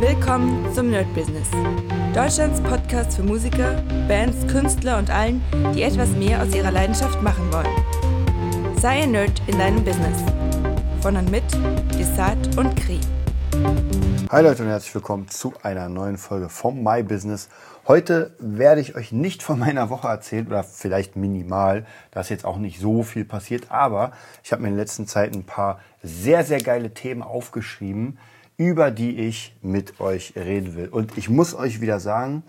Willkommen zum Nerd Business. Deutschlands Podcast für Musiker, Bands, Künstler und allen, die etwas mehr aus ihrer Leidenschaft machen wollen. Sei ein Nerd in deinem Business. Von und mit Desart und Kri. Hi Leute und herzlich willkommen zu einer neuen Folge vom My Business. Heute werde ich euch nicht von meiner Woche erzählen oder vielleicht minimal, da ist jetzt auch nicht so viel passiert, aber ich habe mir in der letzten Zeit ein paar sehr, sehr geile Themen aufgeschrieben, über die ich mit euch reden will. Und ich muss euch wieder sagen,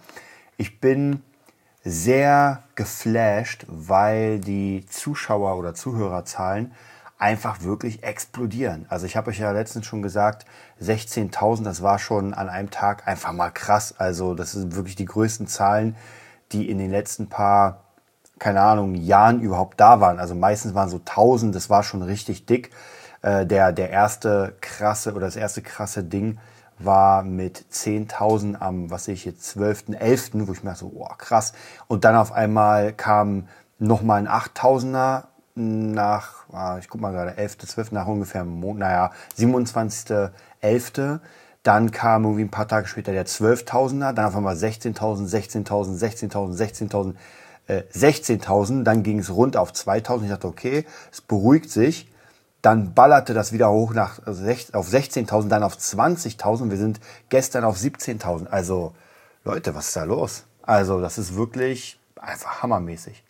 ich bin sehr geflasht, weil die Zuschauer- oder Zuhörerzahlen einfach wirklich explodieren. Also ich habe euch ja letztens schon gesagt, 16.000, das war schon an einem Tag einfach mal krass. Also das sind wirklich die größten Zahlen, die in den letzten paar, keine Ahnung, Jahren überhaupt da waren. Also meistens waren so 1000, das war schon richtig dick. Äh, der, der erste krasse oder das erste krasse Ding war mit 10.000 am, was sehe ich jetzt, 12.11., wo ich mir so, oh, krass. Und dann auf einmal kam nochmal ein 8.000er nach, ah, ich guck mal gerade, 11.12., nach ungefähr, naja, 27.11., dann kam irgendwie ein paar Tage später der 12.000er, dann auf einmal 16.000, 16.000, 16.000, 16.000, äh, 16.000, dann ging es rund auf 2.000. Ich dachte, okay, es beruhigt sich. Dann ballerte das wieder hoch nach, auf 16.000, dann auf 20.000. Wir sind gestern auf 17.000. Also Leute, was ist da los? Also das ist wirklich einfach hammermäßig.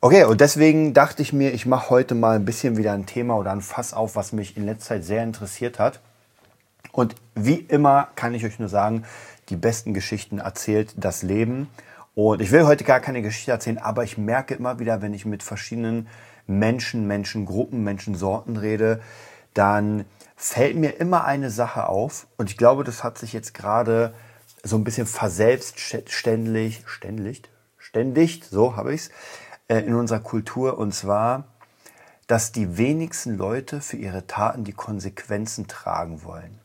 Okay, und deswegen dachte ich mir, ich mache heute mal ein bisschen wieder ein Thema oder ein Fass auf, was mich in letzter Zeit sehr interessiert hat. Und wie immer kann ich euch nur sagen, die besten Geschichten erzählt das Leben. Und ich will heute gar keine Geschichte erzählen, aber ich merke immer wieder, wenn ich mit verschiedenen Menschen, Menschengruppen, Menschensorten rede, dann fällt mir immer eine Sache auf. Und ich glaube, das hat sich jetzt gerade so ein bisschen verselbstständig, ständig, ständig, so habe ich es, äh, in unserer Kultur. Und zwar, dass die wenigsten Leute für ihre Taten die Konsequenzen tragen wollen.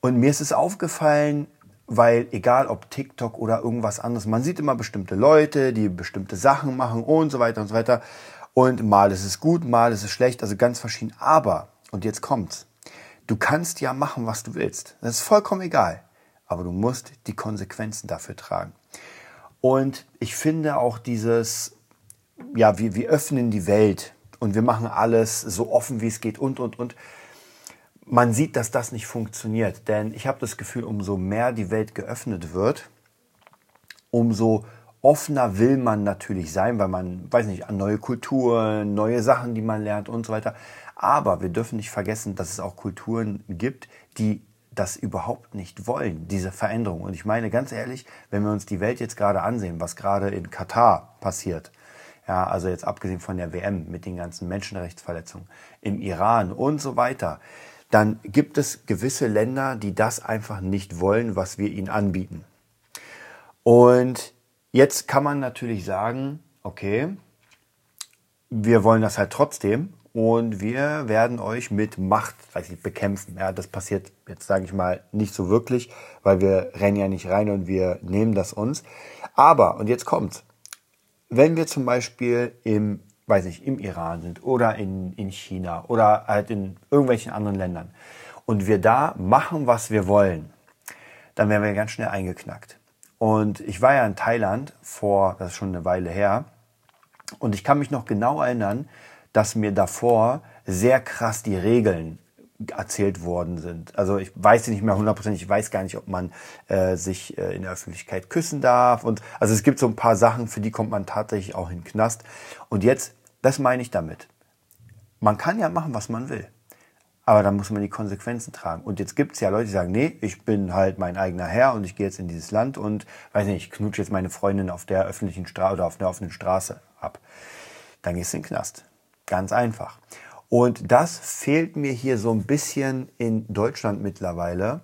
Und mir ist es aufgefallen, weil egal ob TikTok oder irgendwas anderes, man sieht immer bestimmte Leute, die bestimmte Sachen machen und so weiter und so weiter. Und mal ist es gut, mal ist es schlecht, also ganz verschieden. Aber, und jetzt kommt's, du kannst ja machen, was du willst. Das ist vollkommen egal. Aber du musst die Konsequenzen dafür tragen. Und ich finde auch dieses, ja, wir, wir öffnen die Welt und wir machen alles so offen, wie es geht und, und, und man sieht, dass das nicht funktioniert. Denn ich habe das Gefühl, umso mehr die Welt geöffnet wird, umso offener will man natürlich sein, weil man, weiß nicht, an neue Kulturen, neue Sachen, die man lernt und so weiter. Aber wir dürfen nicht vergessen, dass es auch Kulturen gibt, die das überhaupt nicht wollen, diese Veränderung. Und ich meine ganz ehrlich, wenn wir uns die Welt jetzt gerade ansehen, was gerade in Katar passiert, ja, also jetzt abgesehen von der WM mit den ganzen Menschenrechtsverletzungen im Iran und so weiter, dann gibt es gewisse Länder, die das einfach nicht wollen, was wir ihnen anbieten. Und jetzt kann man natürlich sagen, okay, wir wollen das halt trotzdem und wir werden euch mit Macht weiß ich, bekämpfen. Ja, das passiert jetzt, sage ich mal, nicht so wirklich, weil wir rennen ja nicht rein und wir nehmen das uns. Aber, und jetzt kommt's, wenn wir zum Beispiel im weiß nicht, im Iran sind oder in, in China oder halt in irgendwelchen anderen Ländern und wir da machen, was wir wollen, dann werden wir ganz schnell eingeknackt. Und ich war ja in Thailand vor, das ist schon eine Weile her, und ich kann mich noch genau erinnern, dass mir davor sehr krass die Regeln erzählt worden sind. Also ich weiß sie nicht mehr hundertprozentig, ich weiß gar nicht, ob man äh, sich äh, in der Öffentlichkeit küssen darf. Und also es gibt so ein paar Sachen, für die kommt man tatsächlich auch in den Knast. Und jetzt, das meine ich damit. Man kann ja machen, was man will. Aber dann muss man die Konsequenzen tragen. Und jetzt gibt es ja Leute, die sagen, nee, ich bin halt mein eigener Herr und ich gehe jetzt in dieses Land und weiß nicht, ich knutsche jetzt meine Freundin auf der öffentlichen Straße oder auf der offenen Straße ab. Dann gehst du in den Knast. Ganz einfach. Und das fehlt mir hier so ein bisschen in Deutschland mittlerweile,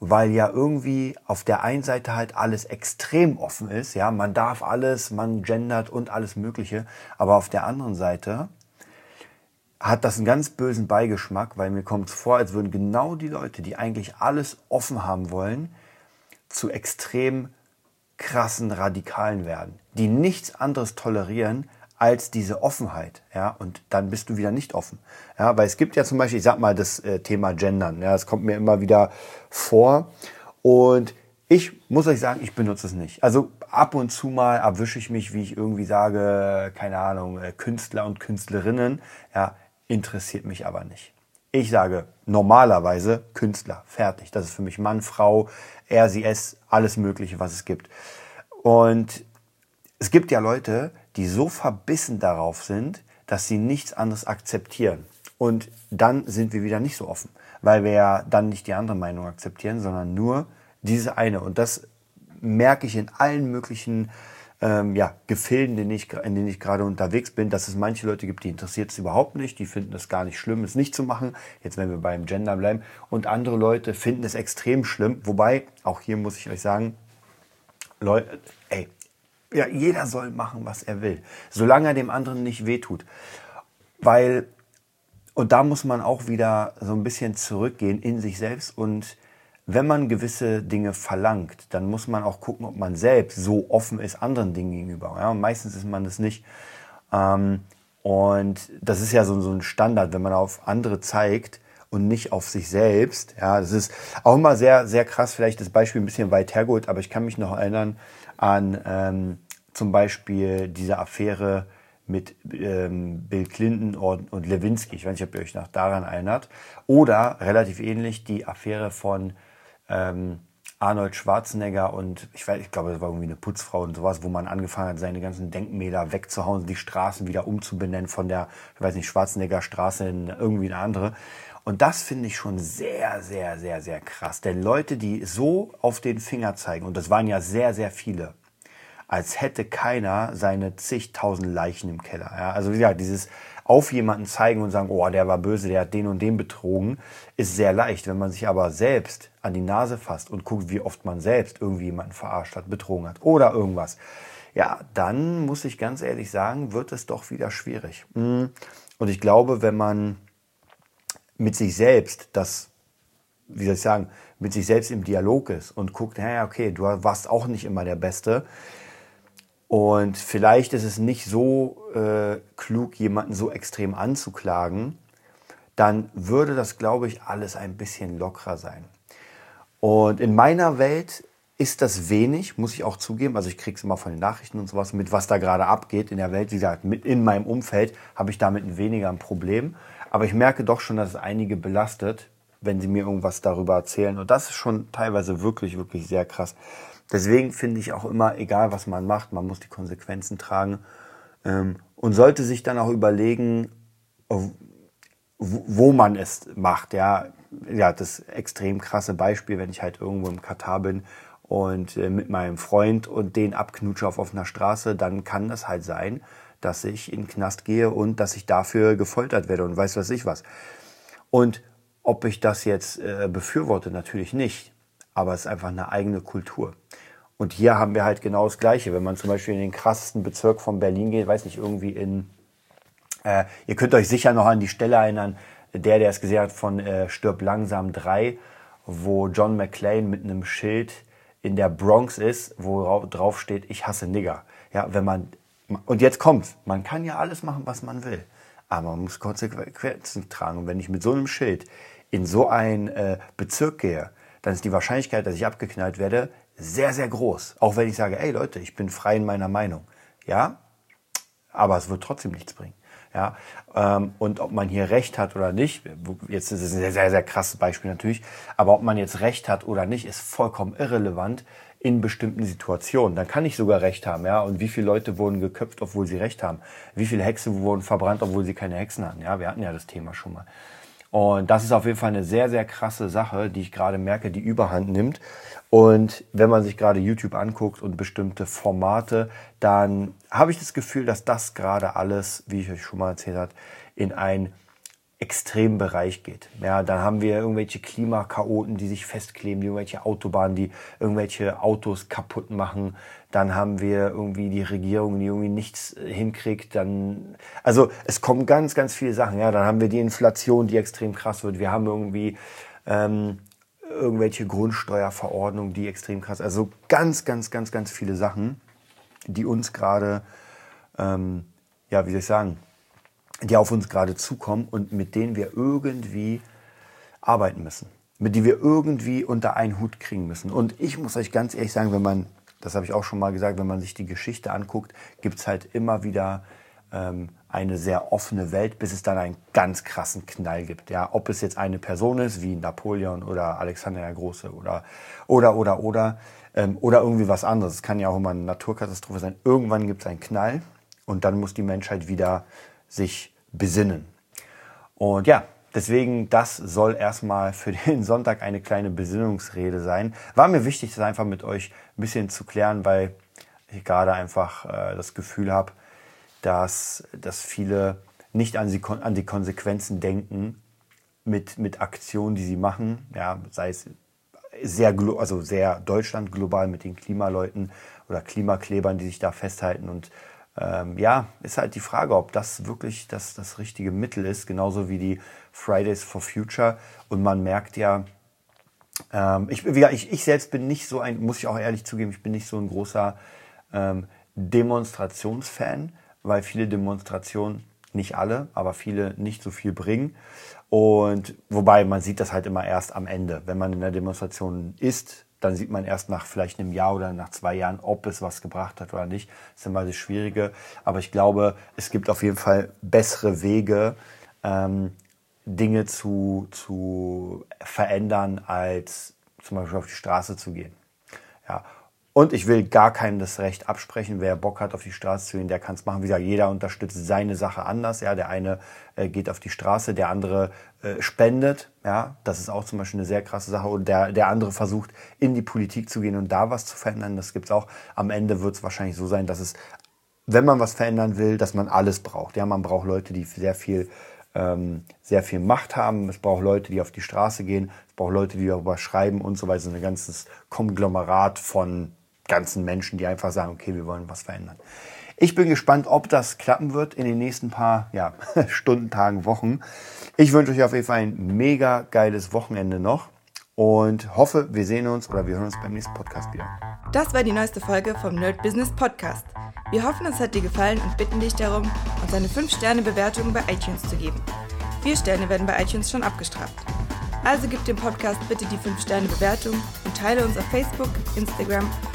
weil ja irgendwie auf der einen Seite halt alles extrem offen ist, ja, man darf alles, man gendert und alles Mögliche, aber auf der anderen Seite hat das einen ganz bösen Beigeschmack, weil mir kommt es vor, als würden genau die Leute, die eigentlich alles offen haben wollen, zu extrem krassen Radikalen werden, die nichts anderes tolerieren als diese Offenheit, ja, und dann bist du wieder nicht offen, ja, weil es gibt ja zum Beispiel, ich sag mal, das äh, Thema Gendern, ja, das kommt mir immer wieder vor und ich muss euch sagen, ich benutze es nicht. Also ab und zu mal erwische ich mich, wie ich irgendwie sage, keine Ahnung, äh, Künstler und Künstlerinnen, ja, interessiert mich aber nicht. Ich sage normalerweise Künstler, fertig. Das ist für mich Mann, Frau, er, sie, es, alles Mögliche, was es gibt. Und es gibt ja Leute, die so verbissen darauf sind, dass sie nichts anderes akzeptieren. Und dann sind wir wieder nicht so offen, weil wir ja dann nicht die andere Meinung akzeptieren, sondern nur diese eine. Und das merke ich in allen möglichen ähm, ja, Gefilden, in denen, ich, in denen ich gerade unterwegs bin, dass es manche Leute gibt, die interessiert es überhaupt nicht, die finden es gar nicht schlimm, es nicht zu machen. Jetzt, wenn wir beim Gender bleiben. Und andere Leute finden es extrem schlimm. Wobei, auch hier muss ich euch sagen, Leute, ey, ja, jeder soll machen, was er will, solange er dem anderen nicht wehtut. Weil, und da muss man auch wieder so ein bisschen zurückgehen in sich selbst und wenn man gewisse Dinge verlangt, dann muss man auch gucken, ob man selbst so offen ist anderen Dingen gegenüber. Ja, und meistens ist man das nicht. Ähm, und das ist ja so, so ein Standard, wenn man auf andere zeigt und nicht auf sich selbst. Ja, das ist auch immer sehr, sehr krass. Vielleicht das Beispiel ein bisschen weit hergeholt, aber ich kann mich noch erinnern an ähm, zum Beispiel diese Affäre mit ähm, Bill Clinton und, und Lewinsky. Ich weiß nicht, ob ihr euch noch daran erinnert. Oder relativ ähnlich die Affäre von ähm, Arnold Schwarzenegger und ich, weiß, ich glaube, das war irgendwie eine Putzfrau und sowas, wo man angefangen hat, seine ganzen Denkmäler wegzuhauen, die Straßen wieder umzubenennen von der, ich weiß nicht, Schwarzenegger Straße in irgendwie eine andere. Und das finde ich schon sehr, sehr, sehr, sehr krass. Denn Leute, die so auf den Finger zeigen, und das waren ja sehr, sehr viele, als hätte keiner seine zigtausend Leichen im Keller. Ja? Also wie gesagt, dieses auf jemanden zeigen und sagen, oh, der war böse, der hat den und den betrogen, ist sehr leicht. Wenn man sich aber selbst an die Nase fasst und guckt, wie oft man selbst irgendwie jemanden verarscht hat, betrogen hat oder irgendwas, ja, dann muss ich ganz ehrlich sagen, wird es doch wieder schwierig. Mm. Und ich glaube, wenn man mit sich selbst das, wie soll ich sagen, mit sich selbst im Dialog ist und guckt, naja, okay, du warst auch nicht immer der Beste, und vielleicht ist es nicht so äh, klug, jemanden so extrem anzuklagen, dann würde das, glaube ich, alles ein bisschen lockerer sein. Und in meiner Welt ist das wenig, muss ich auch zugeben. Also ich kriege es immer von den Nachrichten und sowas mit, was da gerade abgeht in der Welt. Wie gesagt, mit in meinem Umfeld habe ich damit weniger ein Problem. Aber ich merke doch schon, dass es einige belastet, wenn sie mir irgendwas darüber erzählen. Und das ist schon teilweise wirklich, wirklich sehr krass. Deswegen finde ich auch immer, egal was man macht, man muss die Konsequenzen tragen ähm, und sollte sich dann auch überlegen, wo man es macht. Ja, ja, das extrem krasse Beispiel, wenn ich halt irgendwo im Katar bin und äh, mit meinem Freund und den abknutsche auf offener Straße, dann kann das halt sein, dass ich in den Knast gehe und dass ich dafür gefoltert werde und weiß was ich was. Und ob ich das jetzt äh, befürworte, natürlich nicht aber es ist einfach eine eigene Kultur. Und hier haben wir halt genau das Gleiche. Wenn man zum Beispiel in den krassesten Bezirk von Berlin geht, weiß nicht, irgendwie in, äh, ihr könnt euch sicher noch an die Stelle erinnern, der, der es gesehen hat von äh, Stirb langsam 3, wo John McClane mit einem Schild in der Bronx ist, wo drauf steht, ich hasse Nigger. Ja, wenn man, und jetzt kommt's, man kann ja alles machen, was man will, aber man muss Konsequenzen tragen. Und wenn ich mit so einem Schild in so einen äh, Bezirk gehe, dann ist die Wahrscheinlichkeit, dass ich abgeknallt werde, sehr, sehr groß. Auch wenn ich sage, ey Leute, ich bin frei in meiner Meinung. Ja, aber es wird trotzdem nichts bringen. Ja, ähm, und ob man hier Recht hat oder nicht, jetzt ist es ein sehr, sehr, sehr krasses Beispiel natürlich, aber ob man jetzt Recht hat oder nicht, ist vollkommen irrelevant in bestimmten Situationen. Dann kann ich sogar Recht haben, ja. Und wie viele Leute wurden geköpft, obwohl sie Recht haben? Wie viele Hexen wurden verbrannt, obwohl sie keine Hexen hatten? Ja, wir hatten ja das Thema schon mal. Und das ist auf jeden Fall eine sehr, sehr krasse Sache, die ich gerade merke, die überhand nimmt. Und wenn man sich gerade YouTube anguckt und bestimmte Formate, dann habe ich das Gefühl, dass das gerade alles, wie ich euch schon mal erzählt habe, in ein extremen Bereich geht. Ja, dann haben wir irgendwelche Klimakaoten, die sich festkleben, die irgendwelche Autobahnen, die irgendwelche Autos kaputt machen. Dann haben wir irgendwie die Regierung, die irgendwie nichts hinkriegt. Dann, also es kommen ganz, ganz viele Sachen. Ja, dann haben wir die Inflation, die extrem krass wird. Wir haben irgendwie ähm, irgendwelche Grundsteuerverordnungen, die extrem krass. Also ganz, ganz, ganz, ganz viele Sachen, die uns gerade ähm, ja, wie soll ich sagen, die auf uns gerade zukommen und mit denen wir irgendwie arbeiten müssen. Mit denen wir irgendwie unter einen Hut kriegen müssen. Und ich muss euch ganz ehrlich sagen, wenn man, das habe ich auch schon mal gesagt, wenn man sich die Geschichte anguckt, gibt es halt immer wieder ähm, eine sehr offene Welt, bis es dann einen ganz krassen Knall gibt. Ja, ob es jetzt eine Person ist, wie Napoleon oder Alexander der Große oder, oder, oder, oder, ähm, oder irgendwie was anderes. Es kann ja auch immer eine Naturkatastrophe sein. Irgendwann gibt es einen Knall und dann muss die Menschheit wieder sich besinnen. Und ja, deswegen, das soll erstmal für den Sonntag eine kleine Besinnungsrede sein. War mir wichtig, das einfach mit euch ein bisschen zu klären, weil ich gerade einfach äh, das Gefühl habe, dass, dass viele nicht an die, an die Konsequenzen denken mit, mit Aktionen, die sie machen, ja, sei es sehr, also sehr Deutschland global mit den Klimaleuten oder Klimaklebern, die sich da festhalten. Und ähm, ja, ist halt die Frage, ob das wirklich das, das richtige Mittel ist, genauso wie die Fridays for Future. Und man merkt ja, ähm, ich, ich, ich selbst bin nicht so ein, muss ich auch ehrlich zugeben, ich bin nicht so ein großer ähm, Demonstrationsfan, weil viele Demonstrationen, nicht alle, aber viele nicht so viel bringen. Und wobei man sieht das halt immer erst am Ende. Wenn man in der Demonstration ist, dann sieht man erst nach vielleicht einem Jahr oder nach zwei Jahren, ob es was gebracht hat oder nicht. Das ist immer das Schwierige. Aber ich glaube, es gibt auf jeden Fall bessere Wege, ähm, Dinge zu, zu verändern, als zum Beispiel auf die Straße zu gehen. Ja. Und ich will gar keinem das Recht absprechen. Wer Bock hat, auf die Straße zu gehen, der kann es machen. Wie gesagt, jeder unterstützt seine Sache anders. Ja, der eine äh, geht auf die Straße, der andere äh, spendet. Ja, das ist auch zum Beispiel eine sehr krasse Sache. Und der, der andere versucht, in die Politik zu gehen und da was zu verändern. Das gibt's auch. Am Ende wird es wahrscheinlich so sein, dass es, wenn man was verändern will, dass man alles braucht. Ja, man braucht Leute, die sehr viel ähm, sehr viel Macht haben. Es braucht Leute, die auf die Straße gehen. Es braucht Leute, die darüber schreiben und so weiter. So ein ganzes Konglomerat von ganzen Menschen, die einfach sagen, okay, wir wollen was verändern. Ich bin gespannt, ob das klappen wird in den nächsten paar ja, Stunden, Tagen, Wochen. Ich wünsche euch auf jeden Fall ein mega geiles Wochenende noch und hoffe, wir sehen uns oder wir hören uns beim nächsten Podcast wieder. Das war die neueste Folge vom Nerd Business Podcast. Wir hoffen, es hat dir gefallen und bitten dich darum, uns eine 5-Sterne-Bewertung bei iTunes zu geben. Vier Sterne werden bei iTunes schon abgestraft. Also gib dem Podcast bitte die 5-Sterne-Bewertung und teile uns auf Facebook, Instagram